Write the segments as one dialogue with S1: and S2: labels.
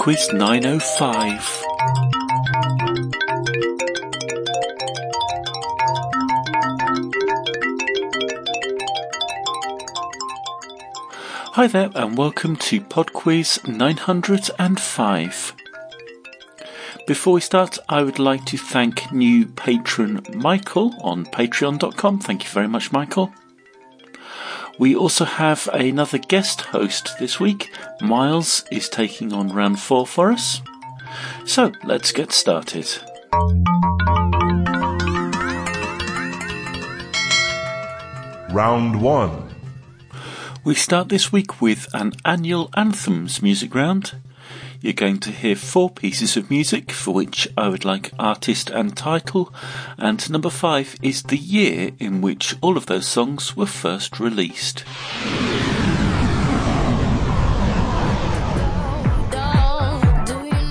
S1: Quiz 905. Hi there, and welcome to Pod Quiz 905. Before we start, I would like to thank new patron Michael on patreon.com. Thank you very much, Michael. We also have another guest host this week. Miles is taking on round four for us. So let's get started.
S2: Round 1.
S1: We start this week with an annual anthems music round. You're going to hear four pieces of music for which I would like artist and title, and number five is the year in which all of those songs were first released.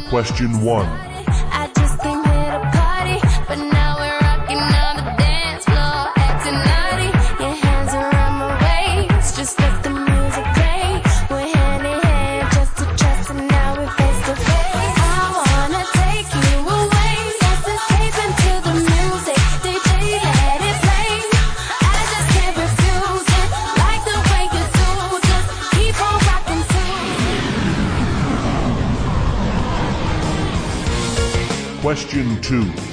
S2: Question 1. Question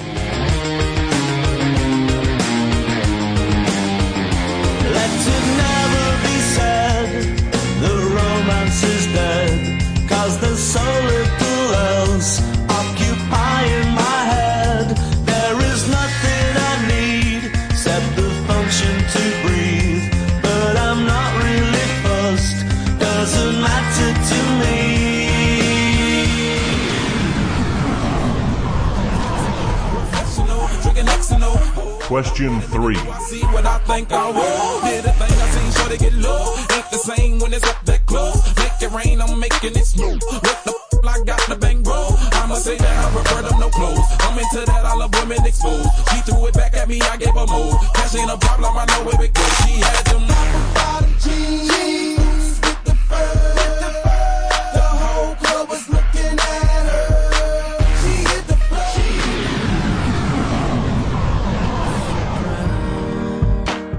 S2: Question 3.
S3: see what I think I will. Did a thing I seen sure to get low. Ain't the same when it's up that close. Make it rain, I'm making it snow. What the f- I got the bang bro. I'ma say that I prefer them no clothes. I'm into that, I love women exposed. She threw it back at me, I gave her more. Cash ain't a problem, I know where it goes. She had them bottom jeans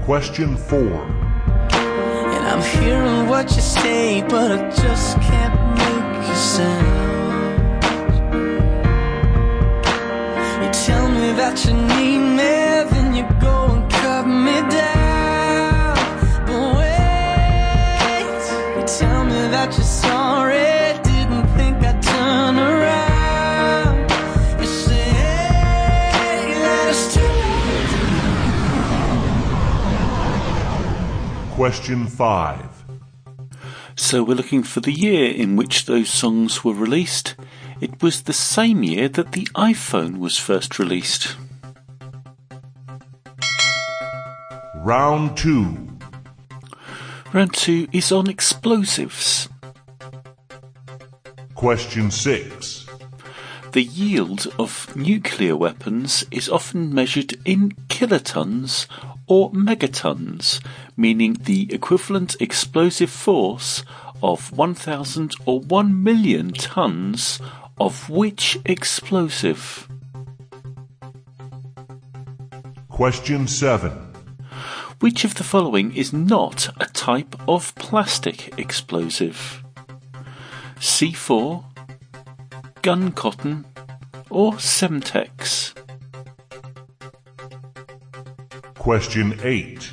S2: Question 4.
S4: And I'm hearing what you say, but I just can't make sense. You tell me that you need me, then you go
S2: Question 5.
S1: So we're looking for the year in which those songs were released. It was the same year that the iPhone was first released.
S2: Round 2.
S1: Round two is on explosives.
S2: Question 6.
S1: The yield of nuclear weapons is often measured in kilotons or megatons, meaning the equivalent explosive force of 1,000 or 1 million tons of which explosive?
S2: Question 7.
S1: Which of the following is not a type of plastic explosive? C4, gun cotton, or Semtex?
S2: Question 8.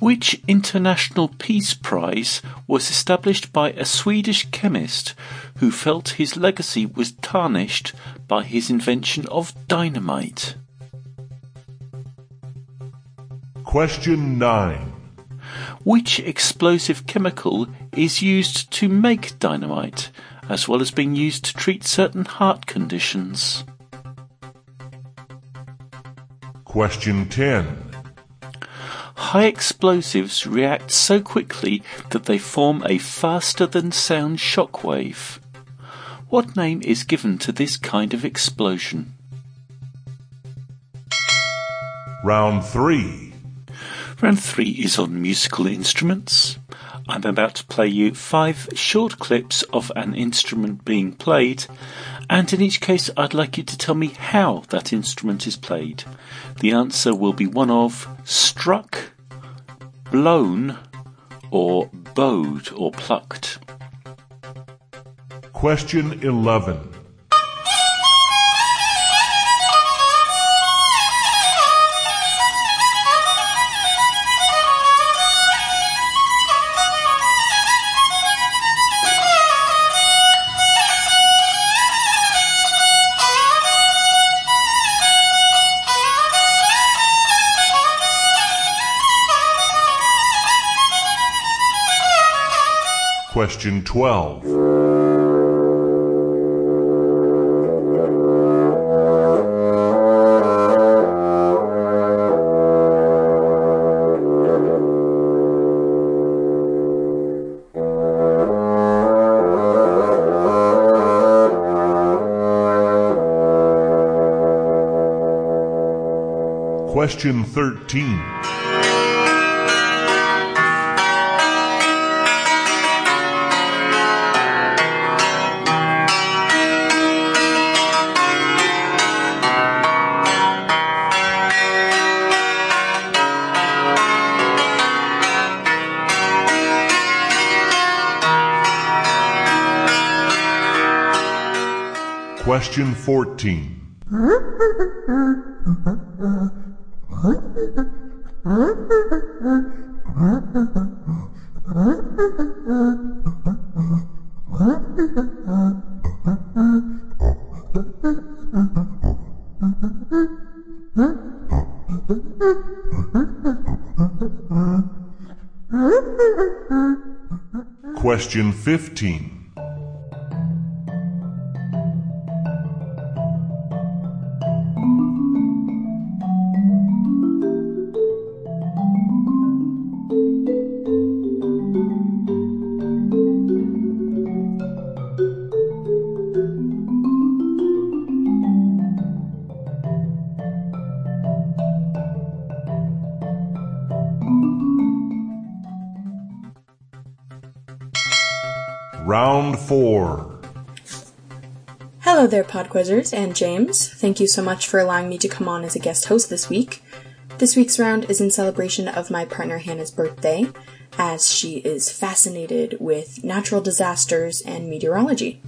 S1: Which International Peace Prize was established by a Swedish chemist who felt his legacy was tarnished by his invention of dynamite?
S2: Question 9.
S1: Which explosive chemical is used to make dynamite, as well as being used to treat certain heart conditions?
S2: Question 10.
S1: High explosives react so quickly that they form a faster than sound shockwave. What name is given to this kind of explosion?
S2: Round 3.
S1: Round three is on musical instruments. I'm about to play you five short clips of an instrument being played, and in each case, I'd like you to tell me how that instrument is played. The answer will be one of struck, blown, or bowed or plucked.
S2: Question 11. Question 12. Question 13. Question 14. Question 15. Four.
S5: Hello there, Podquizzers and James. Thank you so much for allowing me to come on as a guest host this week. This week's round is in celebration of my partner Hannah's birthday, as she is fascinated with natural disasters and meteorology.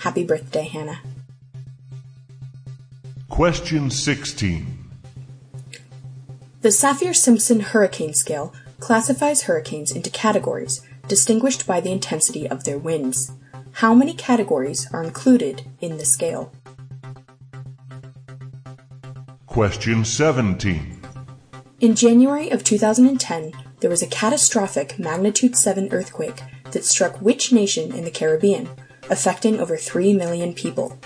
S5: Happy birthday, Hannah.
S2: Question 16.
S5: The Saffir Simpson Hurricane Scale classifies hurricanes into categories distinguished by the intensity of their winds. How many categories are included in the scale?
S2: Question 17.
S5: In January of 2010, there was a catastrophic magnitude 7 earthquake that struck which nation in the Caribbean, affecting over 3 million people?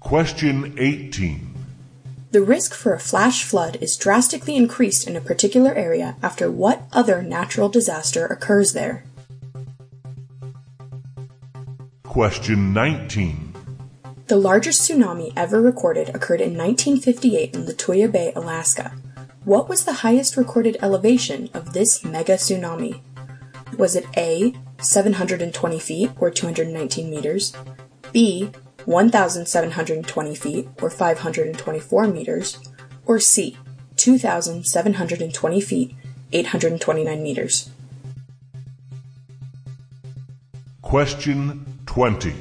S2: Question 18.
S5: The risk for a flash flood is drastically increased in a particular area after what other natural disaster occurs there?
S2: Question 19.
S5: The largest tsunami ever recorded occurred in 1958 in Lituya Bay, Alaska. What was the highest recorded elevation of this mega tsunami? Was it A, 720 feet or 219 meters, B, 1,720 feet, or 524 meters, or C, 2,720 feet, 829 meters.
S2: Question 20.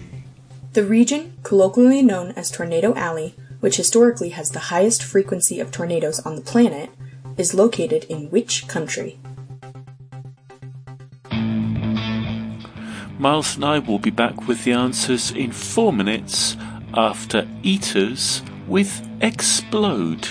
S5: The region, colloquially known as Tornado Alley, which historically has the highest frequency of tornadoes on the planet, is located in which country?
S1: Miles and I will be back with the answers in four minutes after Eaters with Explode.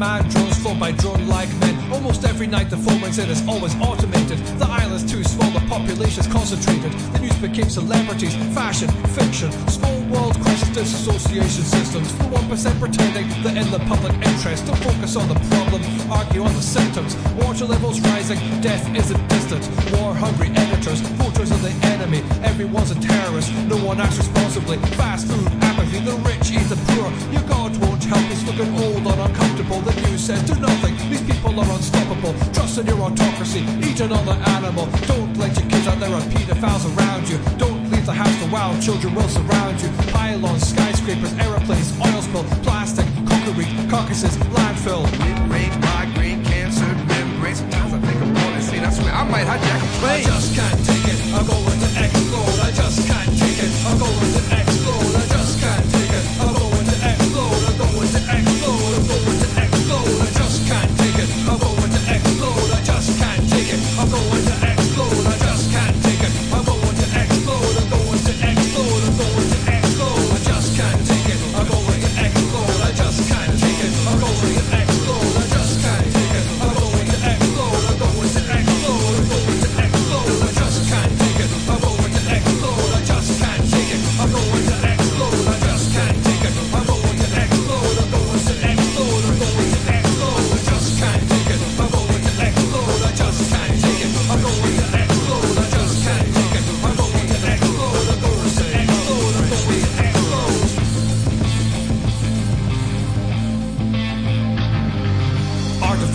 S6: Unmanned drones flown by drone-like men. Almost every night the phone rings in is always automated. The island's too small, the population's concentrated. The news became celebrities, fashion, fiction, small world crisis disassociation systems. The 1% pretending that in the public interest to focus on the problem, argue on the symptoms. Water levels rising, death isn't distant. War hungry editors, voters of the enemy. Everyone's a terrorist, no one acts responsibly. Fast food, apathy, the rich eat the poor. Your God won't help us looking old and uncomfortable. The news says do nothing, these people are unstoppable. Trust in your autocracy, eat another animal. Don't let your kids out there are pedophiles around you. Don't the house, the wild children will surround you. Pylons, skyscrapers, aeroplanes, oil spill, plastic, concrete, carcasses, landfill.
S7: Mid-range, migraine, cancer, membrane. Sometimes I think I'm born insane. I swear I might hijack a plane.
S6: I just can't take it. I'm going to explode.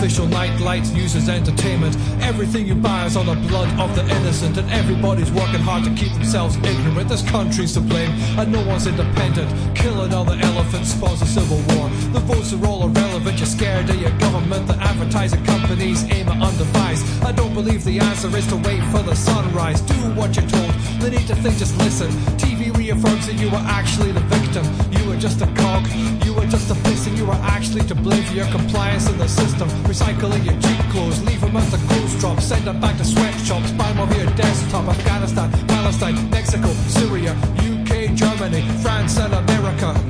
S6: Artificial night lights used as entertainment. Everything you buy is on the blood of the innocent, and everybody's working hard to keep themselves ignorant. This country's to blame, and no one's independent. Killing all the elephants spawns a civil war. The votes are all irrelevant. You're scared of your government. The advertising companies aim at undevised. I don't believe the answer is to wait for the sunrise. Do what you're told. They need to think, just listen. TV reaffirms that you were actually the victim. You were just a cog. You were just a face, and You were actually to blame for your compliance in the system. Recycling your cheap clothes, leave them at the clothes drop, send them back to sweatshops, buy them over your desktop. Afghanistan, Palestine, Mexico, Syria, UK, Germany, France, and America.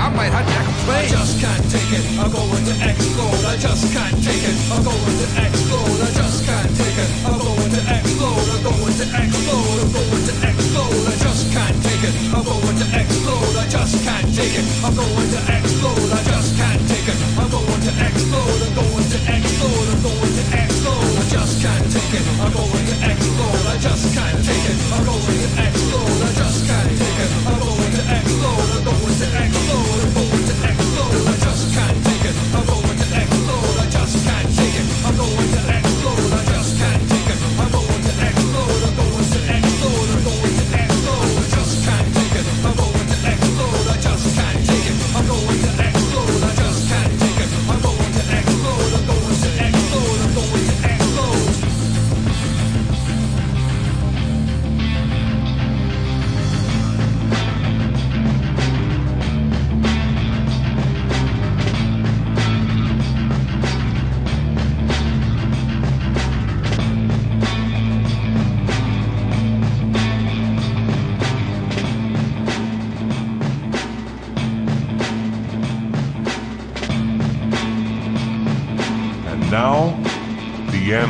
S7: I might hijack a
S6: I
S7: plane.
S6: just can't take it. I'm going to explode. I just can't take it. I'm going to explode. I just can't take it. I'm going to explode. I'm going to explode. I'm going to explode. I just can't take it. I'm going to explode. I just can't take it. I'm going to explode. I just can't take it. I'm going to explode. I'm going to explode. I'm going to explode. I just can't take it. I'm going to explode. I just can't take it. I'm going to explode.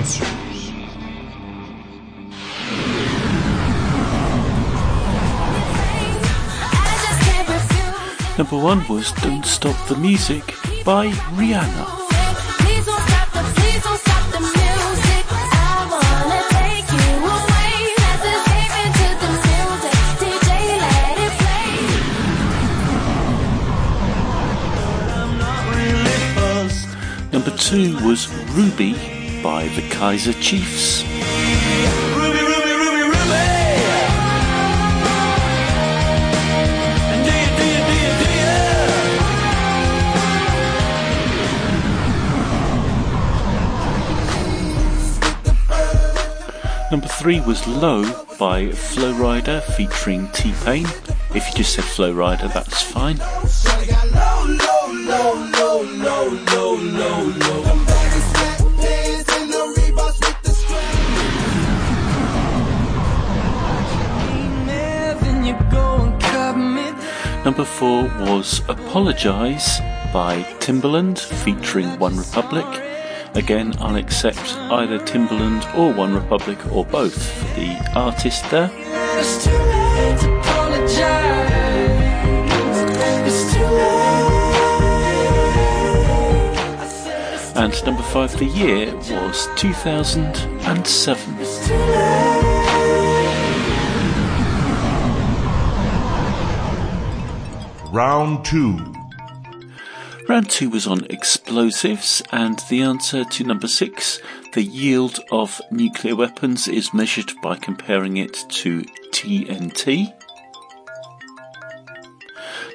S2: Answers.
S1: Number one was Don't Stop the Music by Rihanna.
S8: Please don't stop the, please don't stop the music. I wanna take you away. Let's escape into the music. DJ, let it play.
S1: Number two was Ruby by the Kaiser Chiefs.
S4: Ruby, Ruby, Ruby, Ruby. Do you, do you, do you, do you?
S1: Number three was Low by Flo Rida featuring T Pain. If you just said Flo Rida, that's fine. Number four was Apologize by Timbaland featuring One Republic. Again, I'll accept either Timberland or One Republic or both for the artist there.
S4: It's too late to apologize. It's too late.
S1: And number five for the year was 2007.
S2: Round 2.
S1: Round two was on explosives, and the answer to number six, the yield of nuclear weapons, is measured by comparing it to TNT.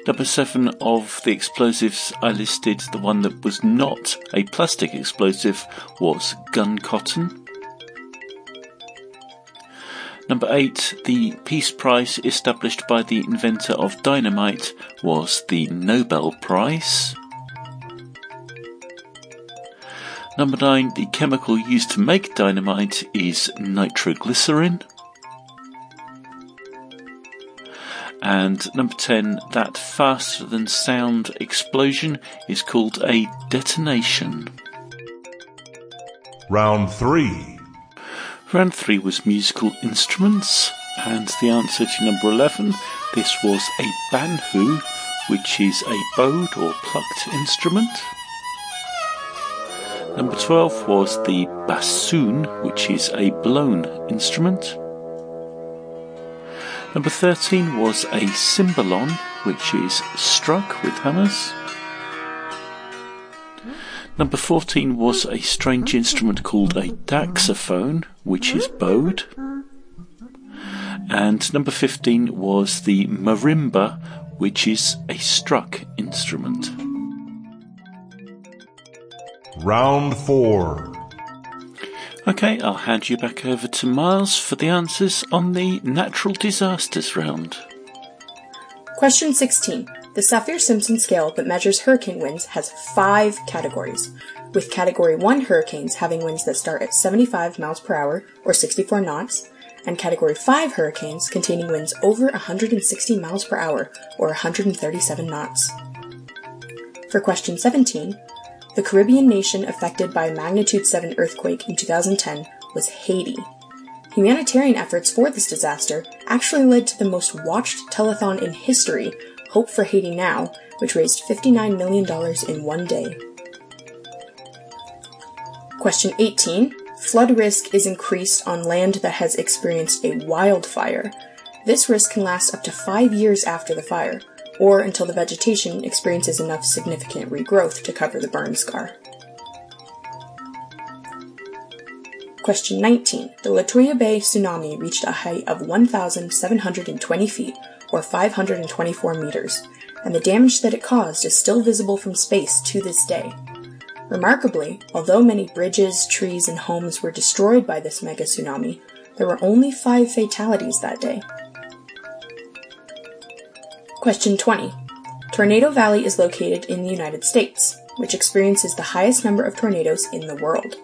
S1: Number seven of the explosives I listed, the one that was not a plastic explosive was gun cotton. Number eight, the Peace Prize established by the inventor of dynamite was the Nobel Prize. Number nine, the chemical used to make dynamite is nitroglycerin. And number 10, that faster than sound explosion is called a detonation.
S2: Round 3.
S1: Round 3 was musical instruments, and the answer to number 11, this was a banhu, which is a bowed or plucked instrument. Number 12 was the bassoon, which is a blown instrument. Number 13 was a cimbalom, which is struck with hammers. Number 14 was a strange instrument called a daxophone, which is bowed. And number 15 was the marimba, which is a struck instrument.
S2: Round 4.
S1: Okay, I'll hand you back over to Miles for the answers on the natural disasters round.
S5: Question 16. The Saffir Simpson scale that measures hurricane winds has five categories, with Category 1 hurricanes having winds that start at 75 miles per hour or 64 knots, and Category 5 hurricanes containing winds over 160 miles per hour or 137 knots. For question 17, the Caribbean nation affected by a magnitude 7 earthquake in 2010 was Haiti. Humanitarian efforts for this disaster actually led to the most watched telethon in history, Hope for Haiti Now, which raised $59 million in one day. Question 18. Flood risk is increased on land that has experienced a wildfire. This risk can last up to five years after the fire, or until the vegetation experiences enough significant regrowth to cover the burn scar. Question 19. The Lituya Bay tsunami reached a height of 1,720 feet, or 524 meters, and the damage that it caused is still visible from space to this day. Remarkably, although many bridges, trees, and homes were destroyed by this mega tsunami, there were only five fatalities that day. Question 20. Tornado Valley is located in the United States, which experiences the highest number of tornadoes in the world.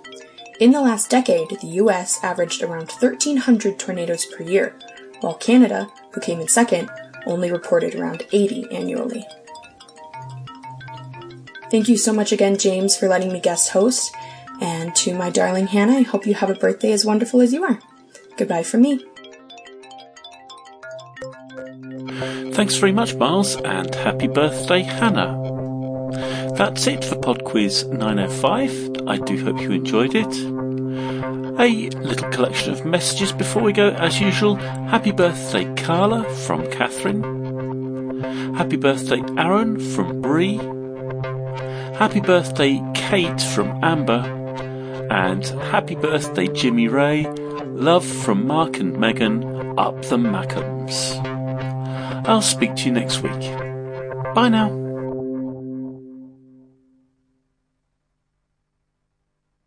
S5: In the last decade, the US averaged around 1,300 tornadoes per year, while Canada, who came in second, only reported around 80 annually. Thank you so much again, James, for letting me guest host. And to my darling Hannah, I hope you have a birthday as wonderful as you are. Goodbye from me.
S1: Thanks very much, Miles, and happy birthday, Hannah. That's it for Pod Quiz 905. I do hope you enjoyed it. A little collection of messages before we go, as usual. Happy birthday, Carla from Catherine. Happy birthday, Aaron from Bree. Happy birthday, Kate from Amber. And happy birthday, Jimmy Ray. Love from Mark and Megan up the Mackhams. I'll speak to you next week. Bye now.